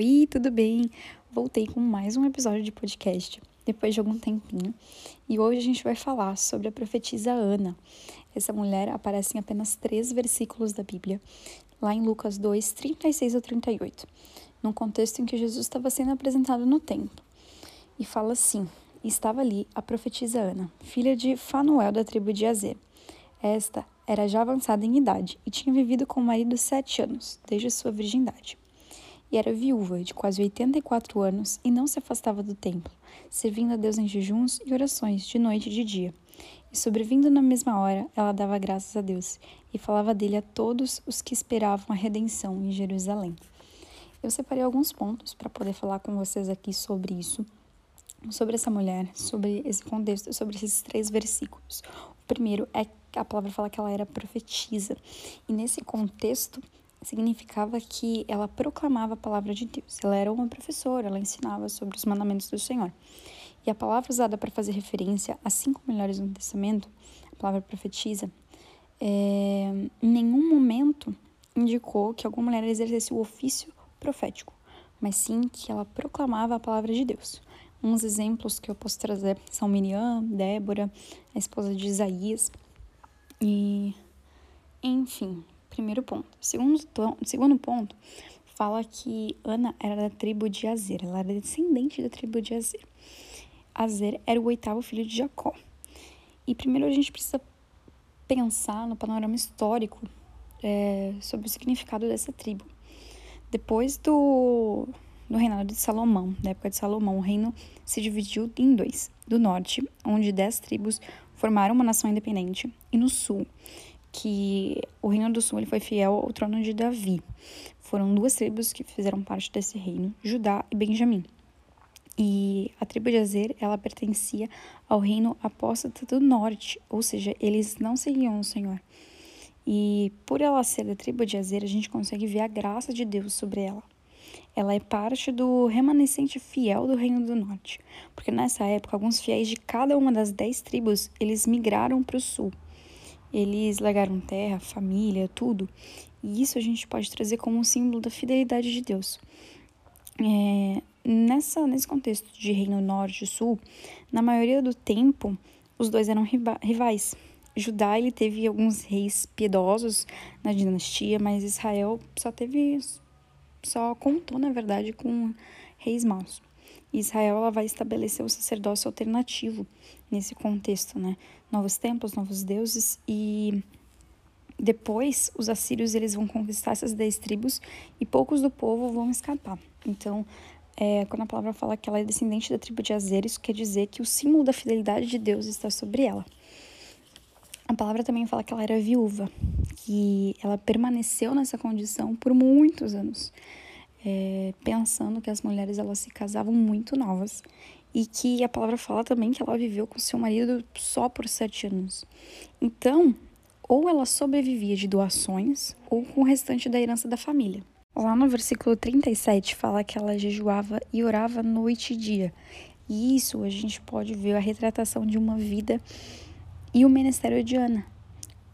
Oi, tudo bem? Voltei com mais um episódio de podcast depois de algum tempinho e hoje a gente vai falar sobre a profetisa Ana. Essa mulher aparece em apenas três versículos da Bíblia, lá em Lucas 2, 36 a 38, num contexto em que Jesus estava sendo apresentado no templo. E fala assim: Estava ali a profetisa Ana, filha de Fanuel da tribo de Azer. Esta era já avançada em idade e tinha vivido com o marido sete anos, desde sua virgindade e era viúva de quase 84 anos e não se afastava do templo, servindo a Deus em jejuns e orações de noite e de dia. E sobrevindo na mesma hora, ela dava graças a Deus e falava dele a todos os que esperavam a redenção em Jerusalém. Eu separei alguns pontos para poder falar com vocês aqui sobre isso, sobre essa mulher, sobre esse contexto, sobre esses três versículos. O primeiro é a palavra fala que ela era profetisa, e nesse contexto, significava que ela proclamava a palavra de Deus. Ela era uma professora, ela ensinava sobre os mandamentos do Senhor. E a palavra usada para fazer referência às cinco melhores no Testamento, a palavra profetiza, é, em nenhum momento indicou que alguma mulher exercesse o ofício profético, mas sim que ela proclamava a palavra de Deus. Uns exemplos que eu posso trazer são Miriam, Débora, a esposa de Isaías, e enfim, primeiro ponto. Segundo, segundo ponto, fala que Ana era da tribo de Azer, ela era descendente da tribo de Azer. Azer era o oitavo filho de Jacó. E primeiro a gente precisa pensar no panorama histórico é, sobre o significado dessa tribo. Depois do, do reinado de Salomão, na época de Salomão, o reino se dividiu em dois. Do norte, onde dez tribos formaram uma nação independente, e no sul, que o Reino do Sul ele foi fiel ao trono de Davi. Foram duas tribos que fizeram parte desse reino, Judá e Benjamim. E a tribo de Azer, ela pertencia ao reino apóstata do norte, ou seja, eles não seguiam o Senhor. E por ela ser da tribo de Azer, a gente consegue ver a graça de Deus sobre ela. Ela é parte do remanescente fiel do reino do norte, porque nessa época alguns fiéis de cada uma das dez tribos eles migraram para o sul. Eles legaram terra, família, tudo. E isso a gente pode trazer como um símbolo da fidelidade de Deus. É, nessa, nesse contexto de Reino Norte e Sul, na maioria do tempo, os dois eram rivais. Judá ele teve alguns reis piedosos na dinastia, mas Israel só teve só contou na verdade com reis maus. Israel ela vai estabelecer o sacerdócio alternativo nesse contexto, né? Novos templos, novos deuses e depois os assírios eles vão conquistar essas dez tribos e poucos do povo vão escapar. Então, é, quando a palavra fala que ela é descendente da tribo de Azer, isso quer dizer que o símbolo da fidelidade de Deus está sobre ela. A palavra também fala que ela era viúva, que ela permaneceu nessa condição por muitos anos é, pensando que as mulheres elas se casavam muito novas e que a palavra fala também que ela viveu com seu marido só por sete anos. Então, ou ela sobrevivia de doações ou com o restante da herança da família. Lá no versículo 37 fala que ela jejuava e orava noite e dia. E isso a gente pode ver a retratação de uma vida e o ministério de Ana.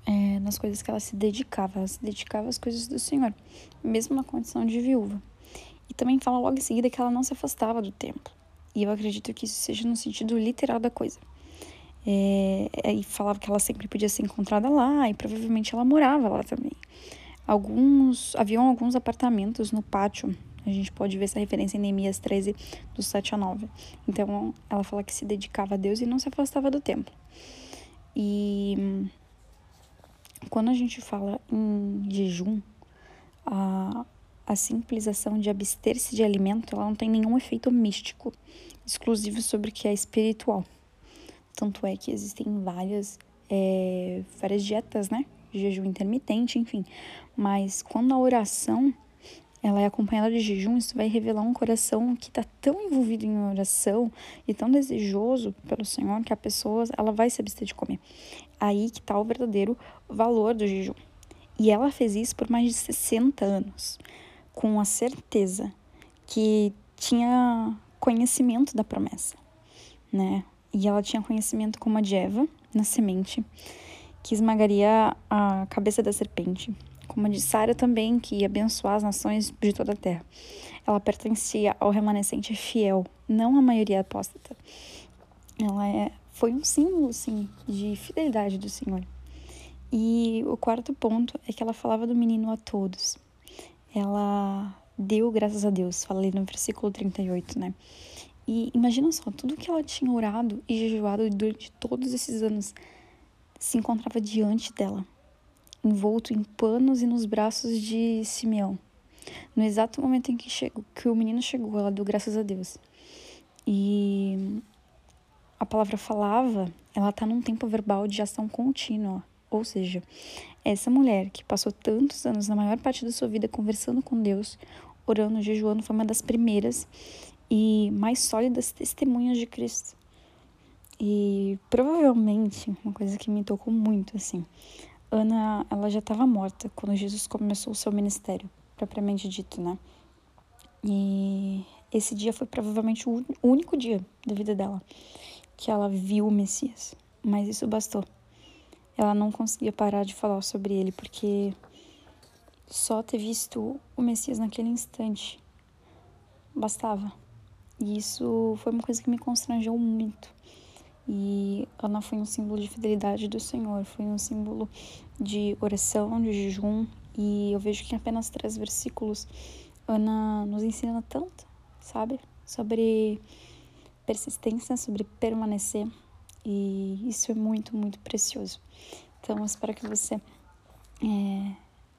É, nas coisas que ela se dedicava, ela se dedicava às coisas do Senhor, mesmo na condição de viúva. E também fala logo em seguida que ela não se afastava do templo. E eu acredito que isso seja no sentido literal da coisa. É, e falava que ela sempre podia ser encontrada lá e provavelmente ela morava lá também. Alguns haviam alguns apartamentos no pátio. A gente pode ver essa referência em Neemias 13, do 7 a 9. Então, ela fala que se dedicava a Deus e não se afastava do templo. E quando a gente fala em jejum, a, a simples ação de abster-se de alimento ela não tem nenhum efeito místico exclusivo sobre o que é espiritual. Tanto é que existem várias, é, várias dietas, né? Jejum intermitente, enfim. Mas quando a oração ela é acompanhada de jejum, isso vai revelar um coração que está tão envolvido em oração e tão desejoso pelo Senhor que a pessoa ela vai se abster de comer. Aí que está o verdadeiro valor do jejum. E ela fez isso por mais de 60 anos com a certeza que tinha conhecimento da promessa, né? E ela tinha conhecimento como a de Eva, na semente, que esmagaria a cabeça da serpente. como a de Sara também, que ia abençoar as nações de toda a terra. Ela pertencia ao remanescente fiel, não à maioria apóstata. Ela é, foi um símbolo, sim, de fidelidade do Senhor. E o quarto ponto é que ela falava do menino a todos. Ela deu graças a Deus, falei no versículo 38, né? E imagina só, tudo que ela tinha orado e jejuado durante todos esses anos se encontrava diante dela, envolto em panos e nos braços de Simeão. No exato momento em que, chegou, que o menino chegou, ela deu graças a Deus. E a palavra falava, ela está num tempo verbal de ação contínua. Ou seja, essa mulher que passou tantos anos, na maior parte da sua vida, conversando com Deus, orando, jejuando, foi uma das primeiras e mais sólidas testemunhas de Cristo. E provavelmente, uma coisa que me tocou muito, assim, Ana, ela já estava morta quando Jesus começou o seu ministério, propriamente dito, né? E esse dia foi provavelmente o único dia da vida dela que ela viu o Messias, mas isso bastou. Ela não conseguia parar de falar sobre ele porque só ter visto o Messias naquele instante bastava. E isso foi uma coisa que me constrangeu muito. E Ana foi um símbolo de fidelidade do Senhor, foi um símbolo de oração, de jejum. E eu vejo que em apenas três versículos, Ana nos ensina tanto, sabe? Sobre persistência, sobre permanecer. E isso é muito, muito precioso. Então, eu espero que você é,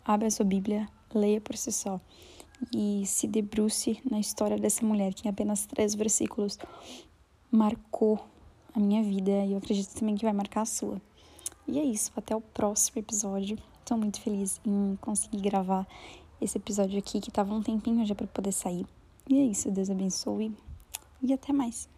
abra a sua Bíblia, leia por si só e se debruce na história dessa mulher que em apenas três versículos marcou a minha vida e eu acredito também que vai marcar a sua. E é isso, até o próximo episódio. Estou muito feliz em conseguir gravar esse episódio aqui que tava um tempinho já para poder sair. E é isso, Deus abençoe e até mais.